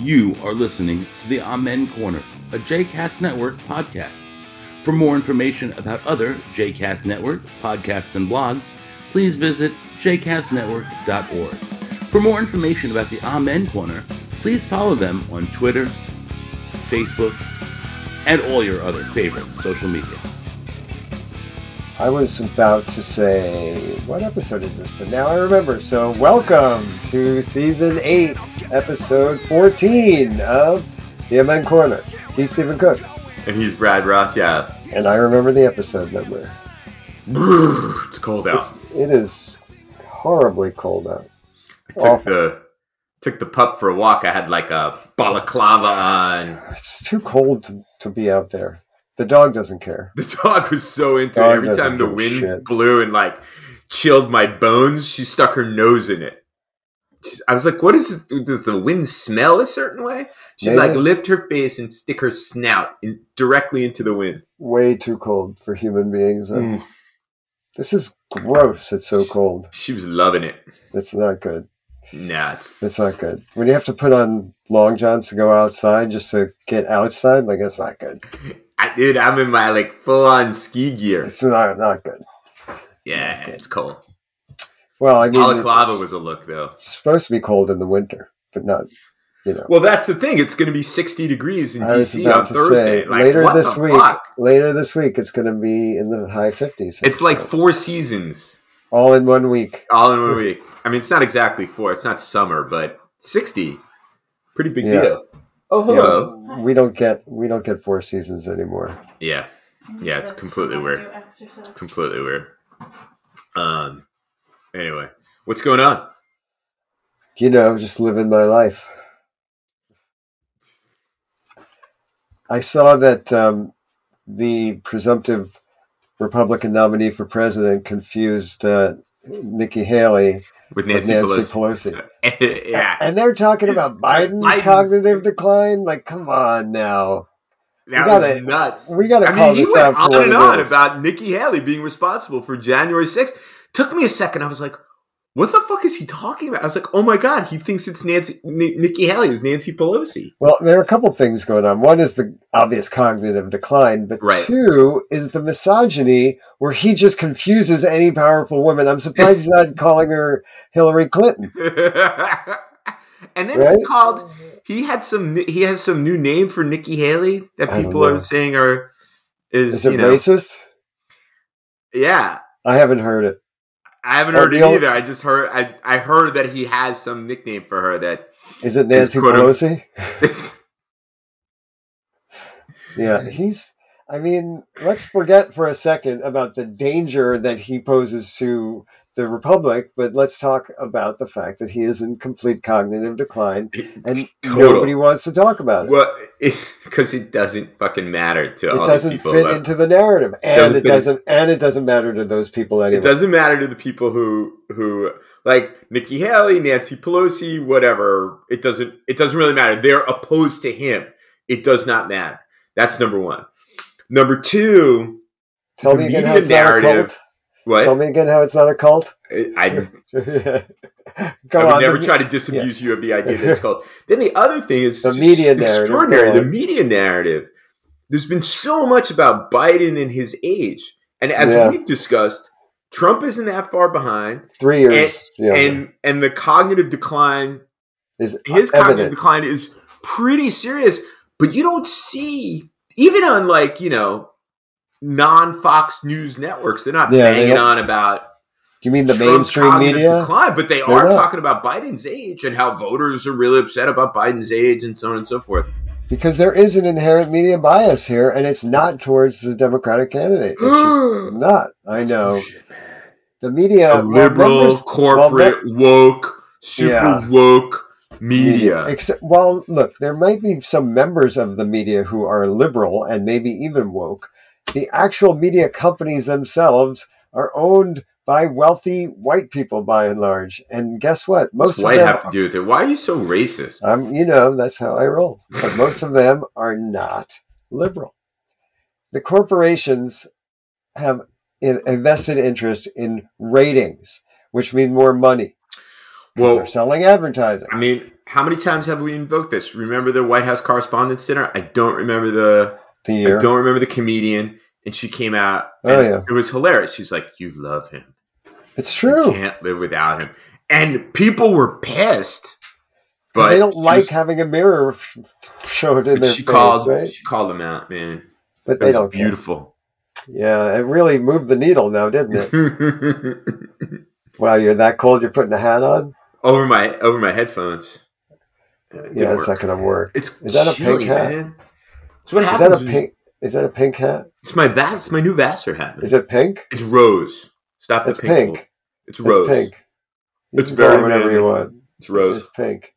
You are listening to the Amen Corner, a JCast Network podcast. For more information about other JCast Network podcasts and blogs, please visit jcastnetwork.org. For more information about the Amen Corner, please follow them on Twitter, Facebook, and all your other favorite social media. I was about to say, what episode is this? But now I remember. So, welcome to season 8, episode 14 of The Amen Corner. He's Steven Cook. And he's Brad Rothschild. And I remember the episode number. It's cold out. It's, it is horribly cold out. I took the took the pup for a walk. I had like a balaclava on. It's too cold to, to be out there. The dog doesn't care. The dog was so into Dog it. Every time the wind shit. blew and like chilled my bones, she stuck her nose in it. I was like, "What is this? Does the wind smell a certain way?" She'd Maybe. like lift her face and stick her snout in, directly into the wind. Way too cold for human beings. Mm. This is gross. It's so cold. She was loving it. It's not good. Nah, it's, It's not good. When you have to put on long johns to go outside just to get outside, like it's not good. Dude, I'm in my like full on ski gear. It's not not good. Yeah, it's cold. Well, I mean, Balaclava was a look though. It's supposed to be cold in the winter, but not. You know, Well, that's the thing. It's going to be 60 degrees in DC on Thursday. say like, later this week. fuck? Later this week, it's going to be in the high fifties. It's like four seasons all in one week. all in one week. I mean, it's not exactly four. It's not summer, but 60. Pretty big Yeah. deal. Oh, hello. Yeah, we don't get we don't get four seasons anymore. Yeah. Yeah, it's completely weird. Completely weird. Um. Anyway, what's going on? You know, just living my life. I saw that um, the presumptive Republican nominee for president confused uh, Nikki Haley With with Nancy, Nancy Pelosi. Pelosi. yeah. And they're talking about Biden's, Biden's- cognitive decline. Like, come on now. That We gotta- was nuts. We got to I call mean, he this went out on and on about Nikki Haley being responsible for January 6th. Took me a second. I was like, what the fuck is he talking about? I was like, oh my God, he thinks it's Nancy, N- Nikki Haley is Nancy Pelosi. Well, there are a couple things going on. One is the obvious cognitive decline, but Right. two is the misogyny where he just confuses any powerful woman. I'm surprised he's not calling her Hillary Clinton. and then Right? he called, he had some, he has some new name for Nikki Haley that people are saying are, is, Is it you know, racist? yeah. I haven't heard it. I haven't heard it old- either. I just heard, I, I heard that he has some nickname for her that Is it Nancy Pelosi? Yeah, he's. I mean, let's forget for a second about the danger that he poses to the republic, but let's talk about the fact that he is in complete cognitive decline, and Total. nobody wants to talk about it. Well, because it, doesn't fucking matter to all it doesn't fit about- into the narrative, and Doesn't it fit doesn't, and it doesn't matter to those people anyway. it doesn't matter to the people who who like Nikki Haley, Nancy Pelosi, whatever. It doesn't. It doesn't really matter. They're opposed to him. It does not matter. That's number one. Number two, Tell me again how media not a narrative- cult. What Tell me again how it's not a cult. I, I would on. never try to disabuse you of the idea that it's cult. Then the other thing is The media extraordinary. The media narrative. There's been so much about Biden and his age, and as Yeah. we've discussed, Trump isn't that far behind, Three years. yeah, and and the cognitive decline, is his cognitive decline is pretty serious. But you don't see even on like you know non Fox News networks, they're not Yeah, banging on about You mean the Trump's mainstream media? decline, but they They're are not. talking about Biden's age and how voters are really upset about Biden's age and so on and so forth. Because there is an inherent media bias here, and it's not towards the Democratic candidate. It's just not. I know. Bullshit. The media, A liberal, members- corporate, woke, super Yeah. woke media. Except, well, look, there might be some members of the media who are liberal and maybe even woke. The actual media companies themselves are owned by wealthy white people by and large. And guess what? What's Most white of them, have to do with it? Why are you so racist? I'm, you know, that's how I roll. But most of them are not liberal. The corporations have a vested interest in ratings, which means more money. Well, they're selling advertising. I mean, how many times have we invoked this? Remember the White House Correspondents' Dinner? I don't remember the. The year. I don't remember the comedian, and she came out. Oh, yeah. it was hilarious. She's like, "You love him. It's true. You can't live without him," and people were pissed. Because they don't like was- having a mirror f- f- showed in but their she face, called. right? She called them out, man. But It they don't care. beautiful. Yeah, it really moved the needle now, didn't it? Wow, you're that cold. You're putting a hat on. over my over my headphones. It Yeah, it's work. not going to work. It's Is that a chilly, pink hat? Man. So what Is happens? that a pink? Is that a pink hat? It's my that's my new Vassar hat. man. Is it pink? It's rose. Stop the It's pink. pink. It's rose. It's pink. You It's very whatever you want. It's rose. It's pink.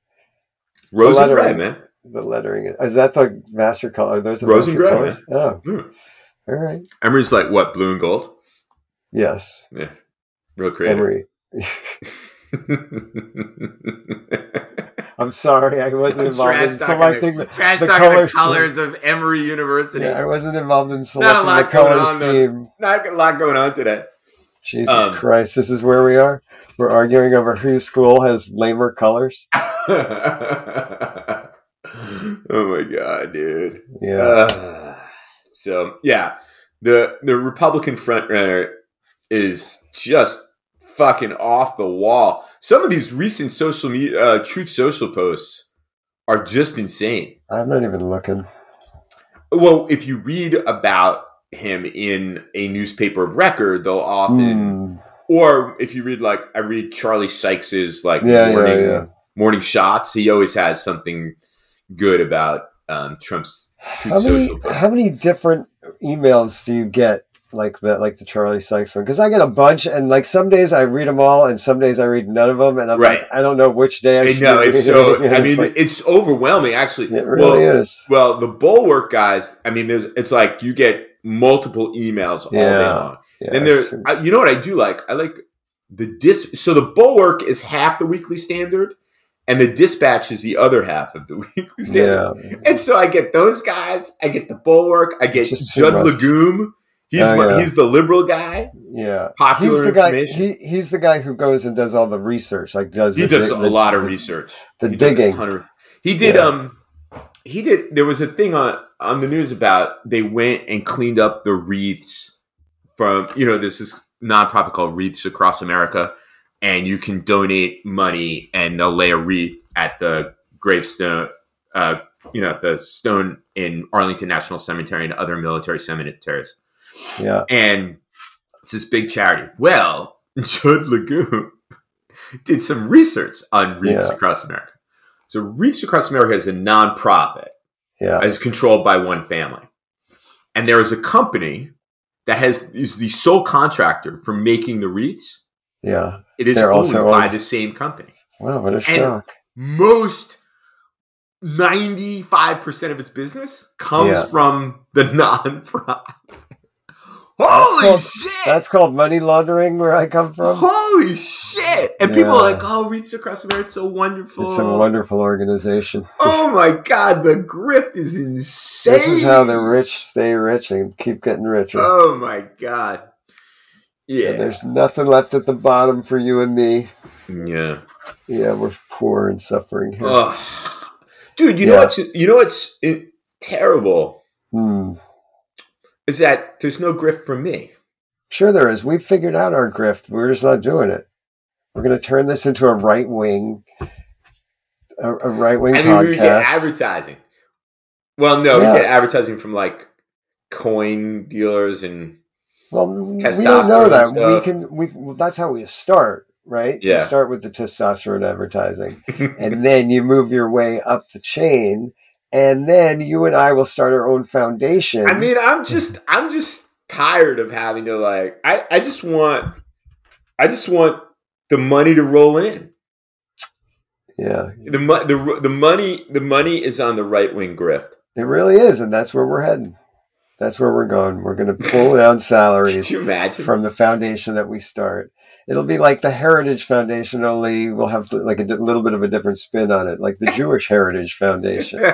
rose the and red, man. The lettering is that the master color? Are those the Rose and gray, colors? Oh, Mm. all right. Emory's like what? Blue and gold. Yes, Yeah, real creative. Emory. I'm sorry, I wasn't involved in selecting the, the color the colors of Emory University. Yeah, I wasn't involved in selecting the color though. scheme. Not a lot going on today. Jesus Um, Christ, this is where we are. We're arguing over whose school has lamer colors. oh my god, dude. Yeah, Uh, so yeah, the the Republican frontrunner is just fucking off the wall. Some of these recent social media, uh, Truth Social posts are just insane. I'm not even looking. Well, if you read about him in a newspaper of record, they'll often, Hmm. or if you read like I read Charlie Sykes's like Yeah, yeah, morning yeah. morning shots, he always has something good about um, Trump's Truth How many Social. how many different emails do you get like the like the Charlie Sykes one? Because I get a bunch, and like some days I read them all, and some days I read none of them, and I'm Right. like, I don't know which day I I should. know be it's so. it. I It's mean, like- it's overwhelming. Actually, it really well, is. well, the bulwark guys. I mean, there's. It's like you get multiple emails all day long. Yeah, and there's. I- You know what I do like? I like the dis. So the bulwark is half the Weekly Standard, and the dispatch is the other half of the Weekly Standard. yeah, And so I get those guys. I get the bulwark. I get It's Judd. Legum. He's Oh, yeah. he's the liberal guy. yeah. Popular He's the guy. He, he's the guy who goes and does all the research. Like does he the, does the- a lot of the- research. the He digging. of- he did. Yeah. Um, he did. There was a thing on on the news about they went and cleaned up the wreaths from you know this is nonprofit called Wreaths Across America, and you can donate money and they'll lay a wreath at the gravestone. Uh, you know the stone in Arlington National Cemetery and other military cemeteries Yeah, and it's this big charity. Well, Judd Legum did some research on Wreaths Yeah. Across America. So Wreaths Across America is a nonprofit. yeah, It's controlled by one family. And there is a company that has is the sole contractor for making the wreaths. yeah. It is They're owned by owned- the same company. Wow, what a shock! Most 95% of its business comes Yeah. from the nonprofit. Holy called- shit! That's called money laundering, where I come from. Holy shit! And people are Yeah. like, "Oh, Wreaths Across America, it's so wonderful." It's a wonderful organization. oh my god, the grift is insane. This is how the rich stay rich and keep getting richer. Oh my god. Yeah. And there's nothing left at the bottom for you and me. yeah. Yeah, we're poor and suffering here. Ugh. Dude, you know Yeah. what's you know what's it, terrible Hmm. Is that there's no grift from me. Sure, there is. We've figured out our grift. We're just not doing it. We're going to turn this into a right wing, a, a right wing I mean, we get advertising. Well, no, Yeah. we get advertising from like coin dealers and well, we don't know that. We can. We well, that's how we start, right? You Yeah. start with the testosterone advertising, and then you move your way up the chain, and then you and I will start our own foundation. I mean, I'm just I'm just tired of having to like I I just want I just want the money to roll in. yeah, The the the money the money is on the right wing grift. it really is, and that's where we're heading. That's where we're going. We're going to pull down salaries. you imagine? from the foundation that we start. It'll be like the Heritage Foundation, only we'll have like a di- little bit of a different spin on it, like the Jewish Heritage Foundation.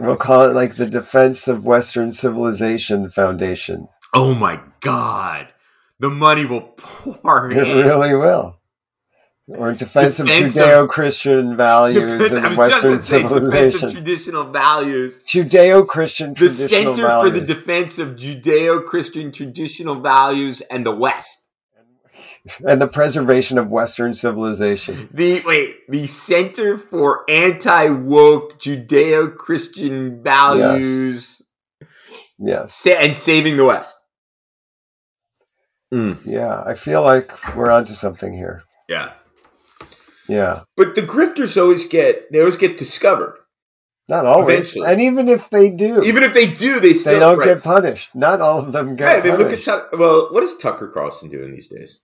We'll call it like the Defense of Western Civilization Foundation. oh my god. The money will pour in. It really will. Or defense, of Defense of- Judeo-Christian values Defense- and just Western gonna say defense of civilization. traditional values. Judeo-Christian The Center for the. Defense of Judeo-Christian Traditional Values and the West. and the preservation of Western civilization. The wait, the Center for Anti-Woke Judeo-Christian Values Yes. Sa- and Saving the West. Mm, Yeah, I feel like we're onto something here. yeah. Yeah. But the grifters always get they always get discovered. Not always. Eventually. And even if they do, Even if they do, they still they don't right. get punished. Not all of them get Hey, they look at punished. Tuck. Well, what is Tucker Carlson doing these days?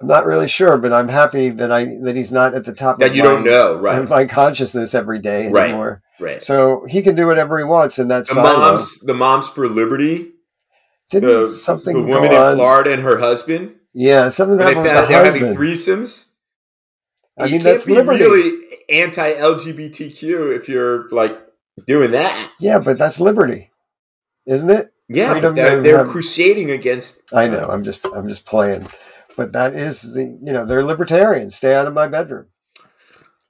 I'm not really sure, but I'm happy that I that he's not at the top That of you my, don't know, right? of my consciousness every day Right. anymore. Right. So he can do whatever he wants and that's The silo. moms, the moms for liberty, Didn't the, something the woman in Florida and her husband. Yeah, something And they found with they the were having threesomes. I you mean, can't that's be liberty. really anti-LGBTQ if you're like doing that. Yeah, but that's liberty, isn't it? Yeah, but they're, they're have- crusading against. I know. I'm just I'm just playing, but that is the you know they're libertarians. Stay out of my bedroom.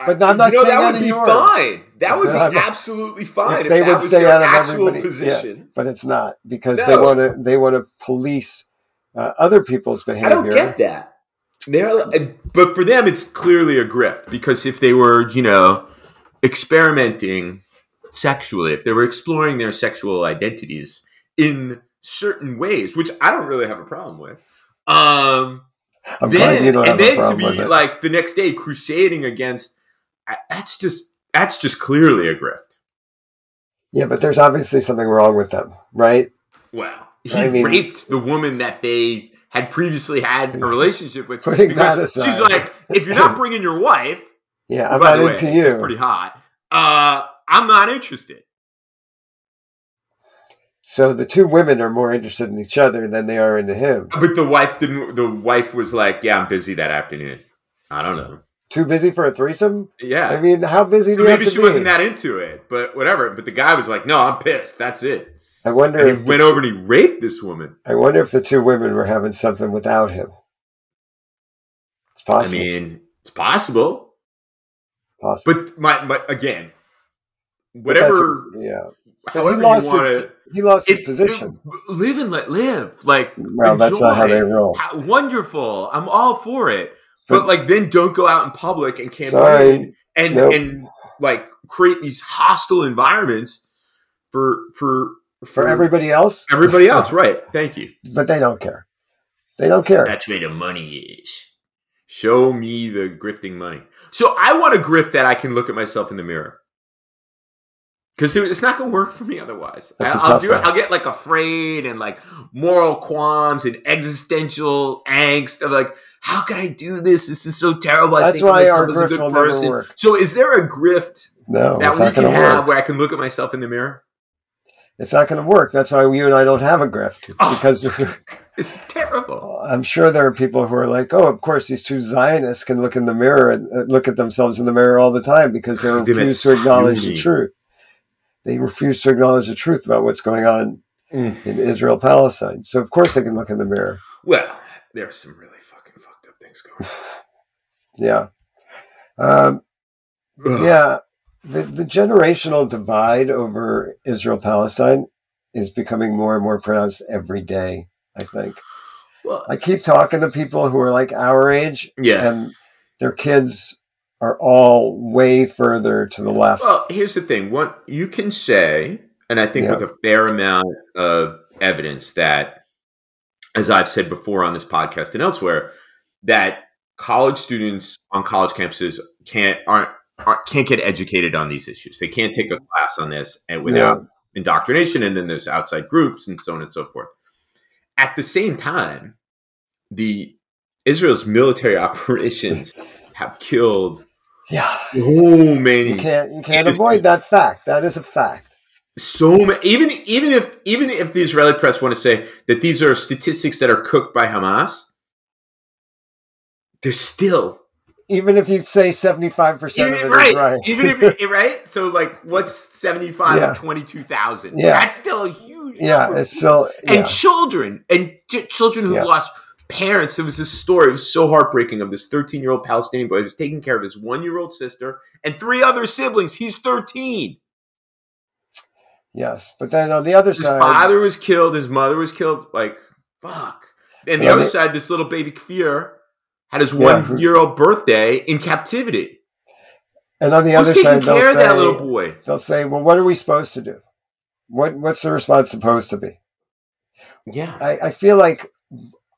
But I'm not you know, saying that would be yours. fine. That would be absolutely fine if if, they that would stay out of actual everybody- position. But it's not because they want to they want to police uh, other people's behavior. I don't get that. They're, but for them, it's clearly a grift because if they were, you know, experimenting sexually, if they were exploring their sexual identities in certain ways, which I don't really have a problem with, um, I'm then and then to be like the next day crusading against that's just that's just clearly a grift. yeah, but there's obviously something wrong with them, right? Well, he I mean- raped the woman that they had previously had a relationship with. Putting because that aside. she's like, if you're not bringing your wife, Yeah, I'm not way, into you. pretty hot. Uh, I'm not interested. So the two women are more interested in each other than they are into him. But the wife didn't. The wife was like, "Yeah, I'm busy that afternoon." I don't know. Too busy for a threesome? Yeah, I mean, how busy so do you maybe have to she be? wasn't that into it, but whatever. But the guy was like, "No, I'm pissed. That's it." I wonder And if he went over and he raped this woman. I wonder if the two women were having something without him. It's possible. I mean, it's possible, possible. but my, my again, whatever. yeah. But However he you lost want his, to. he lost his position. it- live and let live. Like, well, that's not how they roll. How- wonderful. I'm all for it. But, But- like, then don't go out in public and campaign Sorry. and Nope. and like create these hostile environments for for For mm. everybody else, everybody else. Right. Thank you. but they don't care. They don't care. That's where the money is. Show me the grifting money. So I want a grift that I can look at myself in the mirror. Because it's not going to work for me otherwise. That's a I'll tough do it. I'll get like afraid and like moral qualms and existential angst of like, how can I do this? This is so terrible. I That's think of why myself our as a good will never person. work. So is there a grift No, that we can have work. where I can look at myself in the mirror? It's not going to work. That's why you and I don't have a grift Oh. because This is terrible. I'm sure there are people who are like, "Oh, of course, these two Zionists can look in the mirror and uh, look at themselves in the mirror all the time because they They refuse to acknowledge the truth. They refuse to acknowledge the truth about what's going on Mm. in Israel Palestine. So of course they can look in the mirror. Well, there's some really fucking fucked up things going on. Yeah, um, yeah. The, the generational divide over Israel Palestine is becoming more and more pronounced every day. I think. Well, I keep talking to people who are like our age, yeah. and their kids are all way further to the left. Well, here's the thing. What you can say, and I think Yeah. with a fair amount of evidence that, as I've said before on this podcast and elsewhere, that college students on college campuses can't aren't, aren't can't get educated on these issues. They can't take a mm-hmm. class on this and without indoctrination, and then there's outside groups and so on and so forth. At the same time, the Israel's military operations have killed yeah, so many you can't you can't avoid that fact. That is a fact. so many, even even if even if the Israeli press want to say that these are statistics that are cooked by Hamas, they're still Even if you say seventy five percent of it right, right, even if it- right. So like, what's seventy five Yeah. of twenty two thousand? Yeah. that's still a huge. yeah, number. it's still and children and ch- children who've Yeah. lost parents, there was this story, it was so heartbreaking of this 13 year old Palestinian boy who was taking care of his one year old sister and three other siblings. He's 13. Yes, but then on the other His side, his father was killed, his mother was killed. Like, fuck. And the Yeah, other they- side, this little baby Kfir had his Yeah, one year old birthday in captivity. and on the Who's other side, they'll of that little say, boy? they'll say, "Well, what are we supposed to do? What what's the response supposed to be?" Yeah. I, I feel like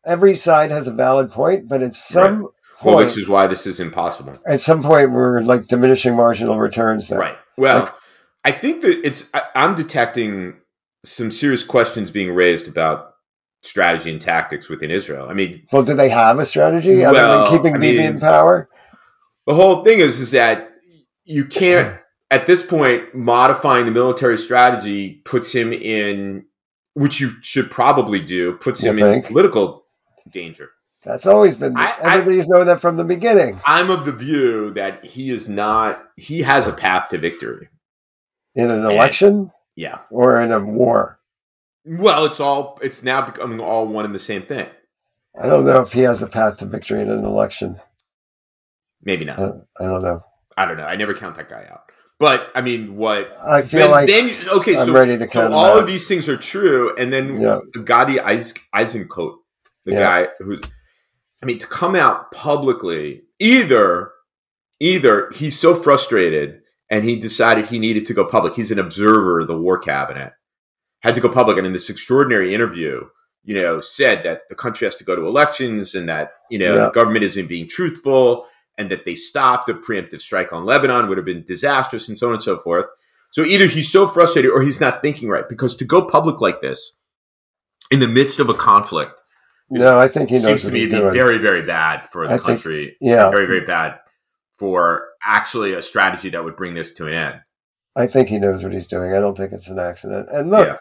every side has a valid point, but at some Well, point, which is why this is impossible. at some point, we're like diminishing marginal returns. There. Right. Well, Like- I think that it's. I, I'm detecting some serious questions being raised about strategy and tactics within Israel. I mean, Well, do they have a strategy other Well, than keeping I Bibi mean- in power? the whole thing is is that you can't at this point modifying the military strategy puts him in which you should probably do puts You him think? in political danger. That's always been. I- I- everybody's known that from the beginning. I'm of the view that he is not he has a path to victory. In an election Yeah. or in a war, Well, it's all it's now becoming all one and the same thing. I don't know if he has a path to victory in an election. Maybe not. Uh, I don't know. I don't know. I never count that guy out. But I mean, what? I feel Then, like then okay, I'm so, ready to so all out. of these things are true, and then Yeah. Gadi Eis- Eisenkot, the Yeah. guy who's, I mean, to come out publicly, either, either he's so frustrated and he decided he needed to go public. He's an observer of the war cabinet, had to go public, and in this extraordinary interview, you know, said that the country has to go to elections and that you know Yeah. the government isn't being truthful and that they stopped a preemptive strike on Lebanon would have been disastrous and so on and so forth. So either he's so frustrated or he's not thinking right because to go public like this in the midst of a conflict no. I think he knows seems to me to be doing. very, very bad for the I think- country. yeah. Very, very bad for actually a strategy that would bring this to an end. I think he knows what he's doing. I don't think it's an accident. And look, Yeah.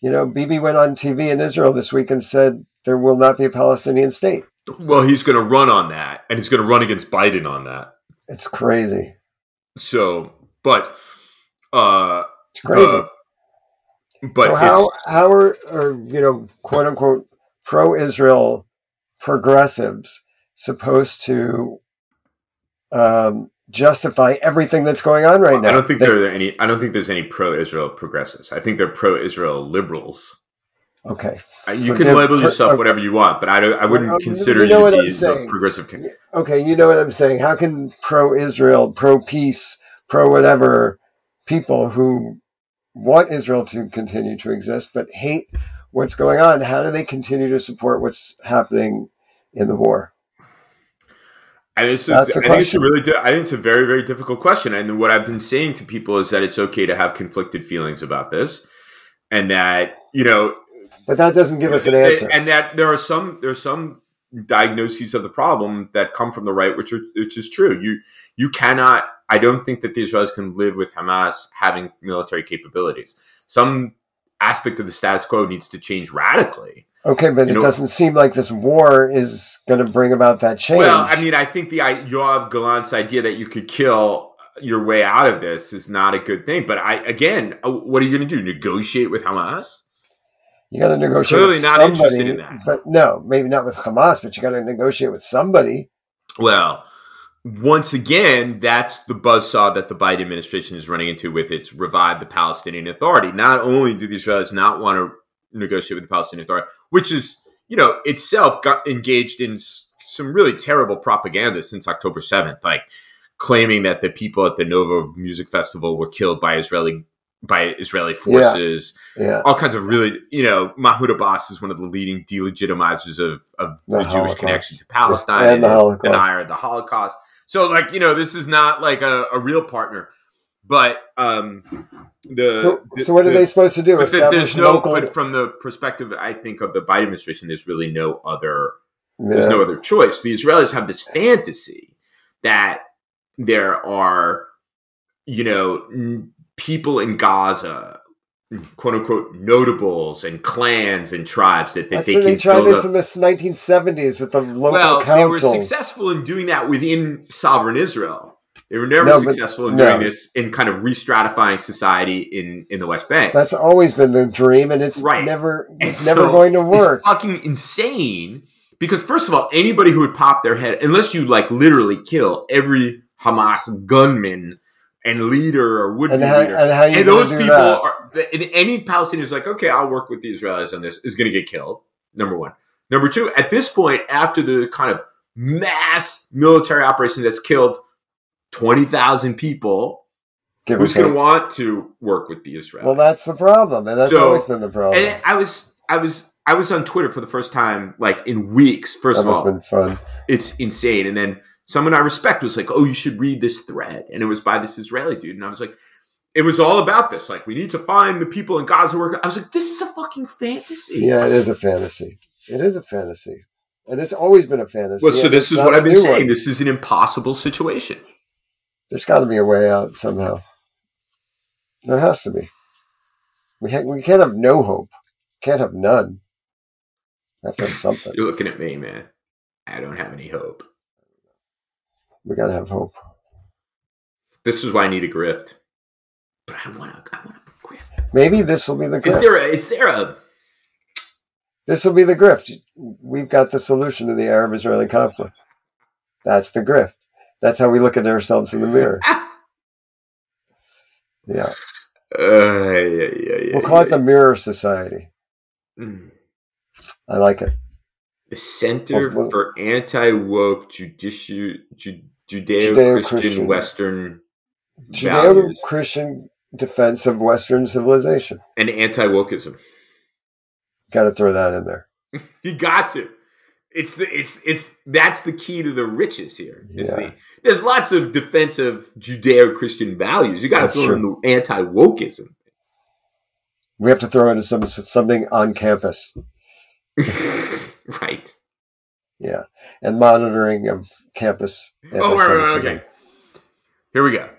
You know, Bibi went on TV in Israel this week and said there will not be a Palestinian state. Well, he's going to run on that, and he's going to run against Biden on that. It's crazy. So, but, uh, It's crazy. the- but so how how are, are you know quote unquote pro Israel progressives supposed to um, justify everything that's going on right now? I don't think They- there are any. I don't think there's any pro-Israel progressives. I think they're pro-Israel liberals. okay. Uh, You forgive- can label yourself whatever you want, but I, don't, I wouldn't consider you you, know what to be a progressive. ca- Okay, you know what I'm saying. How can pro Israel, pro peace, pro whatever people who want Israel to continue to exist but hate what's going on, how do they continue to support what's happening in the war? I think, it's a, I think it's a really. I think it's a very, very difficult question. And what I've been saying to people is that it's okay to have conflicted feelings about this, and that you know, But that doesn't give us an answer. and that there are some there are some diagnoses of the problem that come from the right, which are which is true. You you cannot. I don't think that the Israelis can live with Hamas having military capabilities. Some aspect of the status quo needs to change radically. Okay, but You it know- doesn't seem like this war is going to bring about that change. Well, I mean, I think the Yoav Gallant's idea that you could kill your way out of this is not a good thing. But I, again, uh, what are you going to do? Negotiate with Hamas? you got to negotiate Clearly with not somebody. interested in that. But no, maybe not with Hamas, but you got to negotiate with somebody. Well, once again, that's the buzzsaw that the Biden administration is running into with its revive the Palestinian Authority. Not only do the Israelis not want to negotiate with the Palestinian Authority, which is, you know, itself got engaged in some really terrible propaganda since October 7th, like claiming that the people at the Nova Music Festival were killed by Israeli by Israeli forces Yeah, all kinds of really, you know, Mahmoud Abbas is one of the leading delegitimizers of, of the, The Jewish connection to Palestine And the Holocaust. denier of the Holocaust. So, like, you know, this is not like a, a real partner. But um, the so the- so what are the- they supposed to do? but Establish there's no, local. but from the perspective, I think of the Biden administration, there's really no other Yeah. there's no other choice. The Israelis have this fantasy that there are, you know, n- people in Gaza, quote unquote, notables and clans and tribes that, that That's they they, can they tried this up. in the 1970s with the local well, they were successful in doing that within sovereign Israel. They were never No, successful in no. doing this in kind of re-stratifying society in, in the West Bank. That's always been the dream, and it's Right. never it's never going to work. It's fucking insane Because first of all, anybody who would pop their head, unless you like literally kill every Hamas gunman and leader or would be And how, leader, and how and those people that? are and any Palestinian is like, okay, I'll work with the Israelis on this, is going to get killed. Number one. Number two, at this point, after the kind of mass military operation that's killed twenty thousand people, Give who's going to want to work with the Israelis? Well, that's the problem, and that's So- always been the problem. and I was, I was, I was on Twitter for the first time, like in weeks. First that of all, been fun. it's insane. And then someone I respect was like, "Oh, you should read this thread," and it was by this Israeli dude, and I was like, "It was all about this. Like, we need to find the people in Gaza work." I was like, "This is a fucking fantasy." Yeah, it is a fantasy. It is a fantasy, and it's always been a fantasy. Well, so this is what I've been saying. one. This is an impossible situation. There's got to be a way out somehow. There has to be. We ha- we can't have no hope. Can't have none. Have have something. You're looking at me, man. I don't have any hope. we got to have hope. This is why I need a grift. But I want to. I want a grift. Maybe this will be the Is grift. there? A, is there a? this will be the grift. We've got the solution to the Arab-Israeli conflict. That's the grift. That's how we look at ourselves in the mirror. Yeah, Uh, yeah, yeah, yeah, we'll call it yeah. the Mirror Society. Mm. I like it. The Center Well, well- for Anti Woke Judici- Ju- Judeo Judeo-Christian. Western Judeo-Christian defense of Western civilization. and anti wokeism. Got to throw that in there. You got to. It's the it's it's that's the key to the riches here. Yeah. the- there's lots of defensive Judeo Christian values. You got to throw in the anti wokeism. We have to throw into some something on campus. right. Yeah, and monitoring of campus. Oh, right, right, okay. Here we go.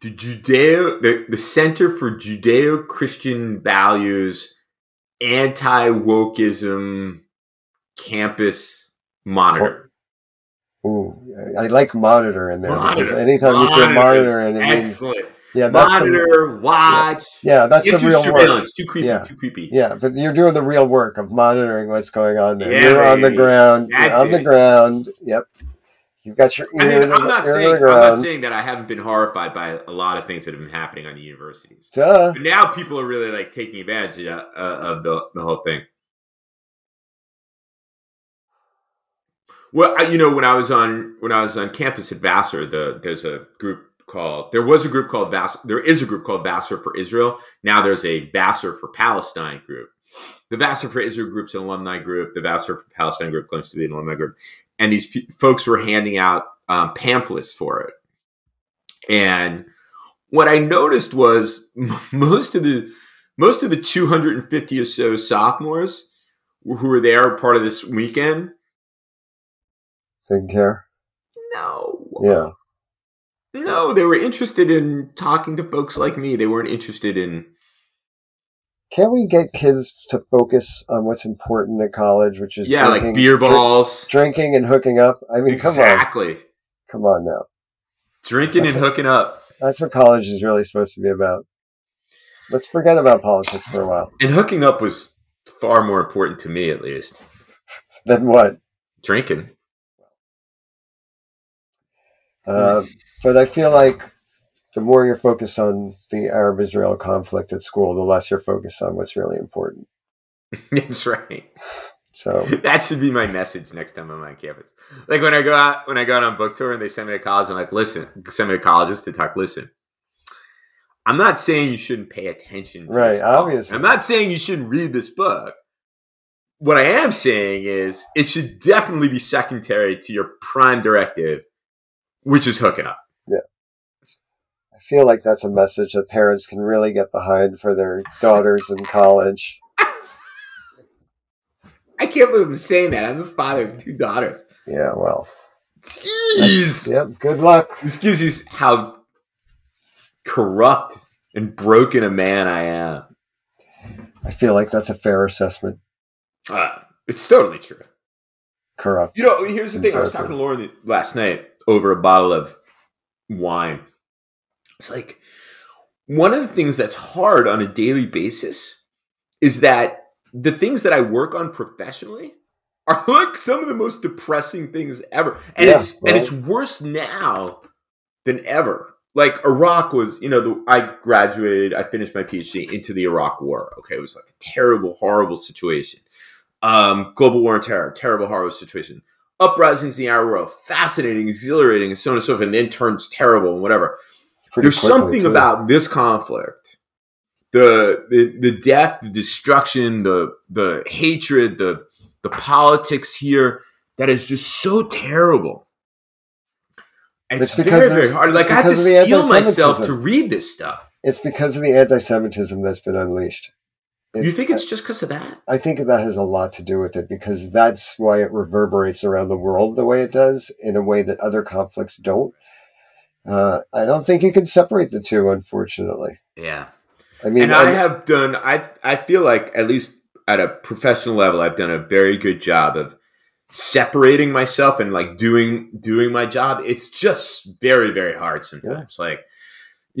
The Judeo, the, the Center for Judeo Christian Values, Anti Wokeism Campus Monitor. Ooh, I like monitor in there Monitor. anytime you throw Monitor monitor in, it means Excellent. yeah, that's the, Monitor, watch, yeah, that's the real work. Too creepy. Yeah. Too creepy. Yeah, but you're doing the real work of monitoring what's going on there. Yeah, you're on the ground. That's you're on the ground. Yep. You've got your ear I mean, the, I'm not saying I'm not saying that I haven't been horrified by a lot of things that have been happening on the universities. Duh. But now people are really like taking advantage of, uh, of the the whole thing. Well, I, you know, when I was on when I was on campus at Vassar, the there's a group called there was a group called Vassar. There is a group called Vassar for Israel. Now there's a Vassar for Palestine group. The Vassar for Israel group's an alumni group. The Vassar for Palestine group claims to be an alumni group. And these pe- folks were handing out um, pamphlets for it. And what I noticed was most of the most of the 250 or so sophomores who were there part of this weekend. Didn't care. No, Yeah. no, they were interested in talking to folks like me. They weren't interested in. Can't we get kids to focus on what's important at college, which is Yeah, like drinking- beer drink- balls. drinking and hooking up? I mean, come on, exactly. come on now. Drinking That's and hooking up. That's what college is really supposed to be about. Let's forget about politics for a while. And hooking up was far more important to me, at least. than what? Drinking. Uh, but I feel like the more you're focused on the Arab-Israel conflict at school, the less you're focused on what's really important. That's right. So that should be my message next time I'm on campus. Like when I go out, when I go out on book tour and they send me to college, I'm like, listen, send me to colleges to talk. Listen, I'm not saying you shouldn't pay attention. To Right, obviously. I'm not saying you shouldn't read this book. What I am saying is it should definitely be secondary to your prime directive, which is hooking up. Yeah. I feel like that's a message that parents can really get behind for their daughters in college. I can't believe I'm saying that. I'm the father of two daughters. Yeah, well, Jeez. yep. Good luck. This gives you how corrupt and broken a man I am. I feel like that's a fair assessment. Uh, it's totally true. Corrupt. You know, here's the thing. I was talking to Lauren last night over a bottle of wine. It's like one of the things that's hard on a daily basis is that the things that I work on professionally are like some of the most depressing things ever. And Yeah, it's and it's worse now than ever. Like Iraq was, you know, the, I graduated, I finished my PhD into the Iraq War. Okay, it was like a terrible, horrible situation. Um, global war on terror, terrible, horrible situation. Uprisings in the Arab world, fascinating, exhilarating, and so on and so forth, and then turns terrible and whatever. Pretty There's something too. about this conflict, the, the the death, the destruction, the the hatred, the the politics here that is just so terrible. It's, It's because very very hard. Like I have to because of the steel myself to read this stuff. It's because of the anti-Semitism that's been unleashed. You think it's just because of that? I think that has a lot to do with it because that's why it reverberates around the world the way it does in a way that other conflicts don't. Uh, I don't think you can separate the two, unfortunately. Yeah. I mean, and I I'm- have done. I I feel like at least at a professional level, I've done a very good job of separating myself and like doing doing my job. It's just very very hard sometimes. Like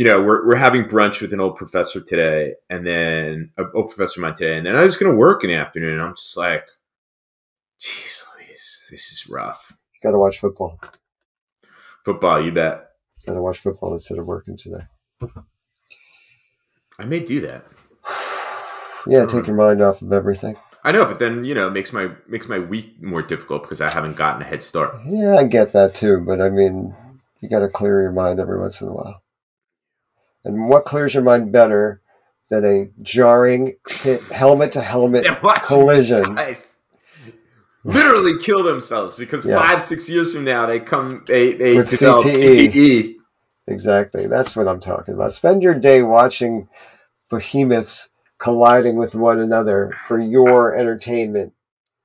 you know, we're we're having brunch with an old professor today, and then an old professor of mine today, and then I was going to work in the afternoon, and I'm just like, jeez, Louise, this is rough. got to watch football. Football, you bet. Got to watch football instead of working today. I may do that. Yeah, take your mind off of everything. I know, but then you know, it makes my makes my week more difficult because I haven't gotten a head start. Yeah, I get that too, but I mean, you got to clear your mind every once in a while. And what clears your mind better than a jarring helmet to helmet collision? guys literally kill themselves because Yes. five six years from now they come they they With develop CTE. CTE. Exactly. That's what I'm talking about. Spend your day watching behemoths colliding with one another for your entertainment.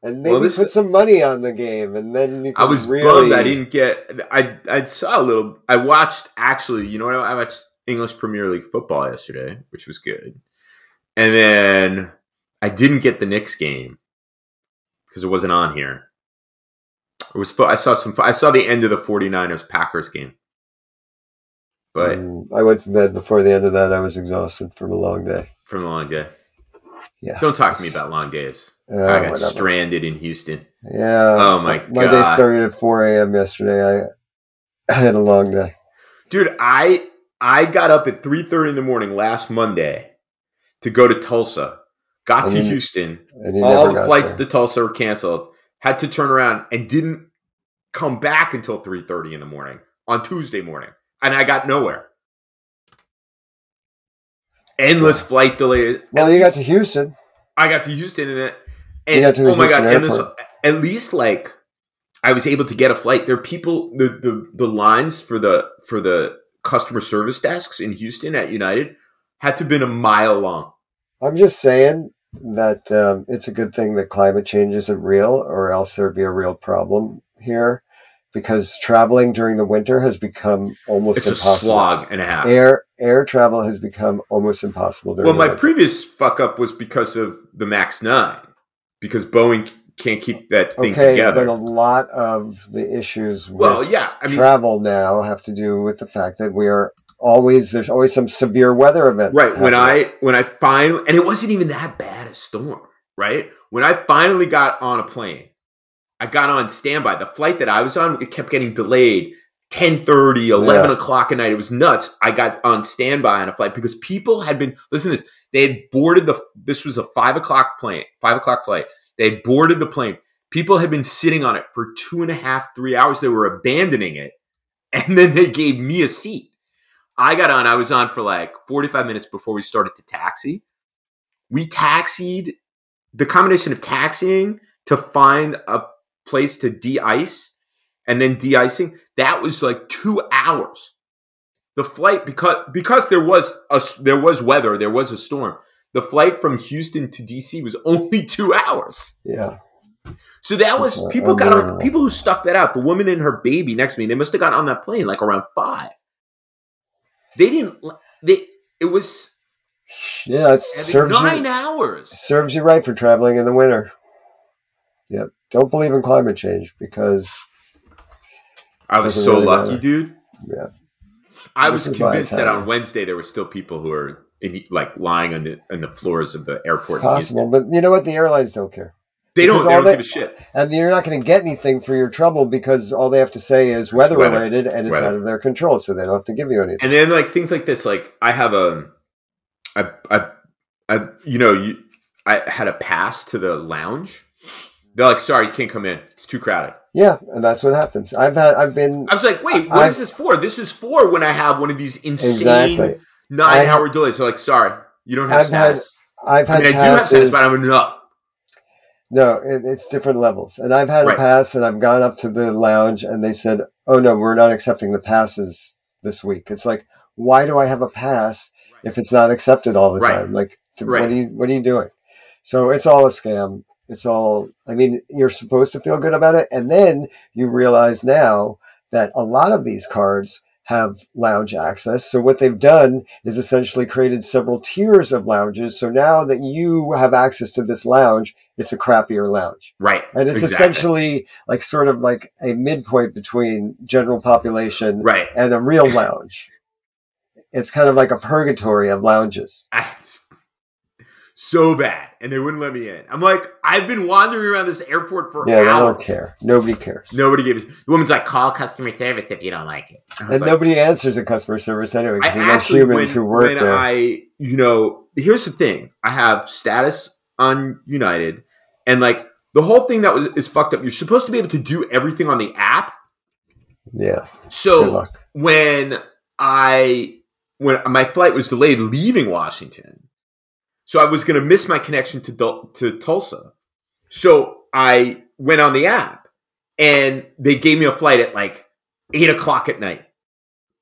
And maybe Well, this- put some money on the game and then you can I was really bummed I didn't get I I saw a little I watched actually you know what I watched English Premier League football yesterday which was good and then I didn't get the Knicks game because it wasn't on here. It was I saw some I saw the end of the 49ers Packers game. But Mm, I went to bed before the end of that. I was exhausted from a long day. from a long day. Yeah. Don't talk to me about long days. Uh, I got whatever. stranded in Houston. Yeah. Oh my My day started at 4 a.m. yesterday. I, I had a long day. Dude, I I got up at 3:30 in the morning last Monday to go to Tulsa. Got And to you- Houston. All the flights there. to Tulsa were canceled. Had to turn around and didn't come back until 3:30 in the morning on Tuesday morning. And I got nowhere. Endless flight delays. Well, At you got to Houston. I got to Houston and, it, You and got to the oh my Houston god! Airport. at least like I was able to get a flight. There are people the, the the lines for the for the customer service desks in Houston at United had to have been a mile long. I'm just saying that um, it's a good thing that climate change isn't real, or else there'd be a real problem here. Because traveling during the winter has become almost It's a impossible. slog and a half. Air air travel has become almost impossible. During well, my winter. previous fuck up was because of the Max Nine, because Boeing can't keep that thing okay, together. but a lot of the issues with Well, yeah, I mean- travel now have to do with the fact that we are always there's always some severe weather event. Right. When. I when I finally and it wasn't even that bad a storm, right? When I finally got on a plane, I got on standby. The flight that I was on, it kept getting delayed. 10 30, 11 Yeah. o'clock at night. It was nuts. I got on standby on a flight because people had been listen to this. They had boarded the this was a five o'clock plane, five o'clock flight. They boarded the plane. People had been sitting on it for two and a half, three hours. They were abandoning it. And then they gave me a seat. I got on, I was on for like 45 minutes before we started to taxi. We taxied the combination of taxiing to find a place to de ice and then de icing, that was like two hours. The flight, because because there was a there was weather, there was a storm. The flight from Houston to DC was only two hours. yeah, So that was That's people got on people who stuck that out. The woman and her baby next to me, they must have got on that plane like around five. They didn't. They it was yeah, it serves nine you hours. serves you right for traveling in the winter. Yep. Don't believe in climate change because I was so really lucky, matter. dude. yeah, I This was convinced that on. Wednesday there were still people who were in, like lying on the on the floors of the airport. in possible. But you know what? The airlines don't care. They don't. They don't they- give a shit. and you're not going to get anything for your trouble because all they have to say is weather weather. related and it's Weather. out of their control, so they don't have to give you anything. And then like things like this, like I have a, I, I, I you know, you, I had a pass to the lounge. They're like, sorry, you can't come in. It's too crowded. Yeah, and that's what happens. I've had, I've been I was like, wait, what is I've- this for? This is for when I have one of these insane exactly. Nine I- hour delays. So like, sorry, you don't have I've had. I've I had mean, I do have status, passes. but I'm enough. No, it, it's different levels. And I've had Right. a pass, and I've gone up to the lounge, and they said, "Oh no, we're not accepting the passes this week." It's like, why do I have a pass if it's not accepted all the Right. time? Like, to, Right. what are you what are you doing? So it's all a scam. It's all. I mean, you're supposed to feel good about it, and then you realize now that a lot of these cards have lounge access. So what they've done is essentially created several tiers of lounges. So now that you have access to this lounge, it's a crappier lounge. Right. And it's Exactly. essentially like sort of like a midpoint between general population Right. and a real lounge. It's kind of like a purgatory of lounges. so bad, and they wouldn't let me in. I'm like, I've been wandering around this airport for Yeah, they hours. don't care. Nobody cares. Nobody gives. The woman's like, call customer service if you don't like it. And like, nobody answers the customer service anyway because there's no actually, humans when, who work when there. I, you know, here's the thing: I have status on United, and like the whole thing that was is fucked up. You're supposed to be able to do everything on the app. yeah, So when I when my flight was delayed leaving Washington, so I was going to miss my connection to Dul- to Tulsa. So I went on the app, and they gave me a flight at like eight o'clock at night.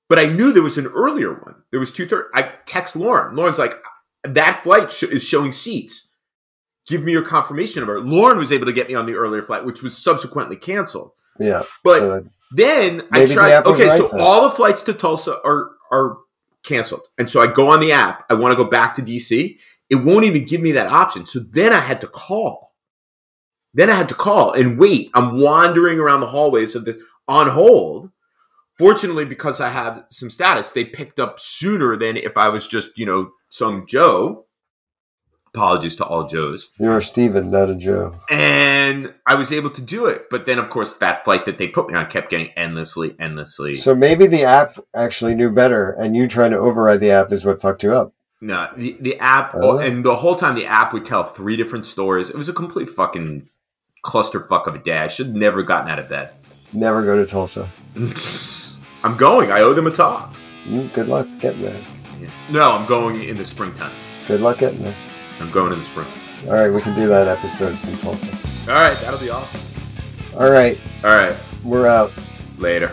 But I knew there was an earlier one. There was two thirty. I text Lauren. Lauren's like, that flight sh- is showing seats. Give me your confirmation number. Lauren was able to get me on the earlier flight, which was subsequently canceled. Yeah. But so then I Maybe the tried. Okay, right so then. all the flights to Tulsa are are canceled, and so I go on the app. I want to go back to DC. It won't even give me that option. So then I had to call. Then I had to call and wait. I'm wandering around the hallways of this on hold. Fortunately, because I have some status, they picked up sooner than if I was just you know some Joe. Apologies to all Joes you're a Steven, not a Joe. and I was able to do it. But then, of course, that flight that they put me on kept getting endlessly, endlessly. So maybe the app actually knew better, and you trying to override the app is what fucked you up. No, the, the app, Oh. and the whole time the app would tell three different stories. It was a complete fucking clusterfuck of a day. I should have never gotten out of bed. Never go to Tulsa. I'm going. I owe them a talk. Mm, Good luck getting there. No, I'm going in the springtime. Good luck getting there. I'm going in the spring. All right, we can do that episode from Tulsa. All right, that'll be awesome. All right, All right, we're out. later.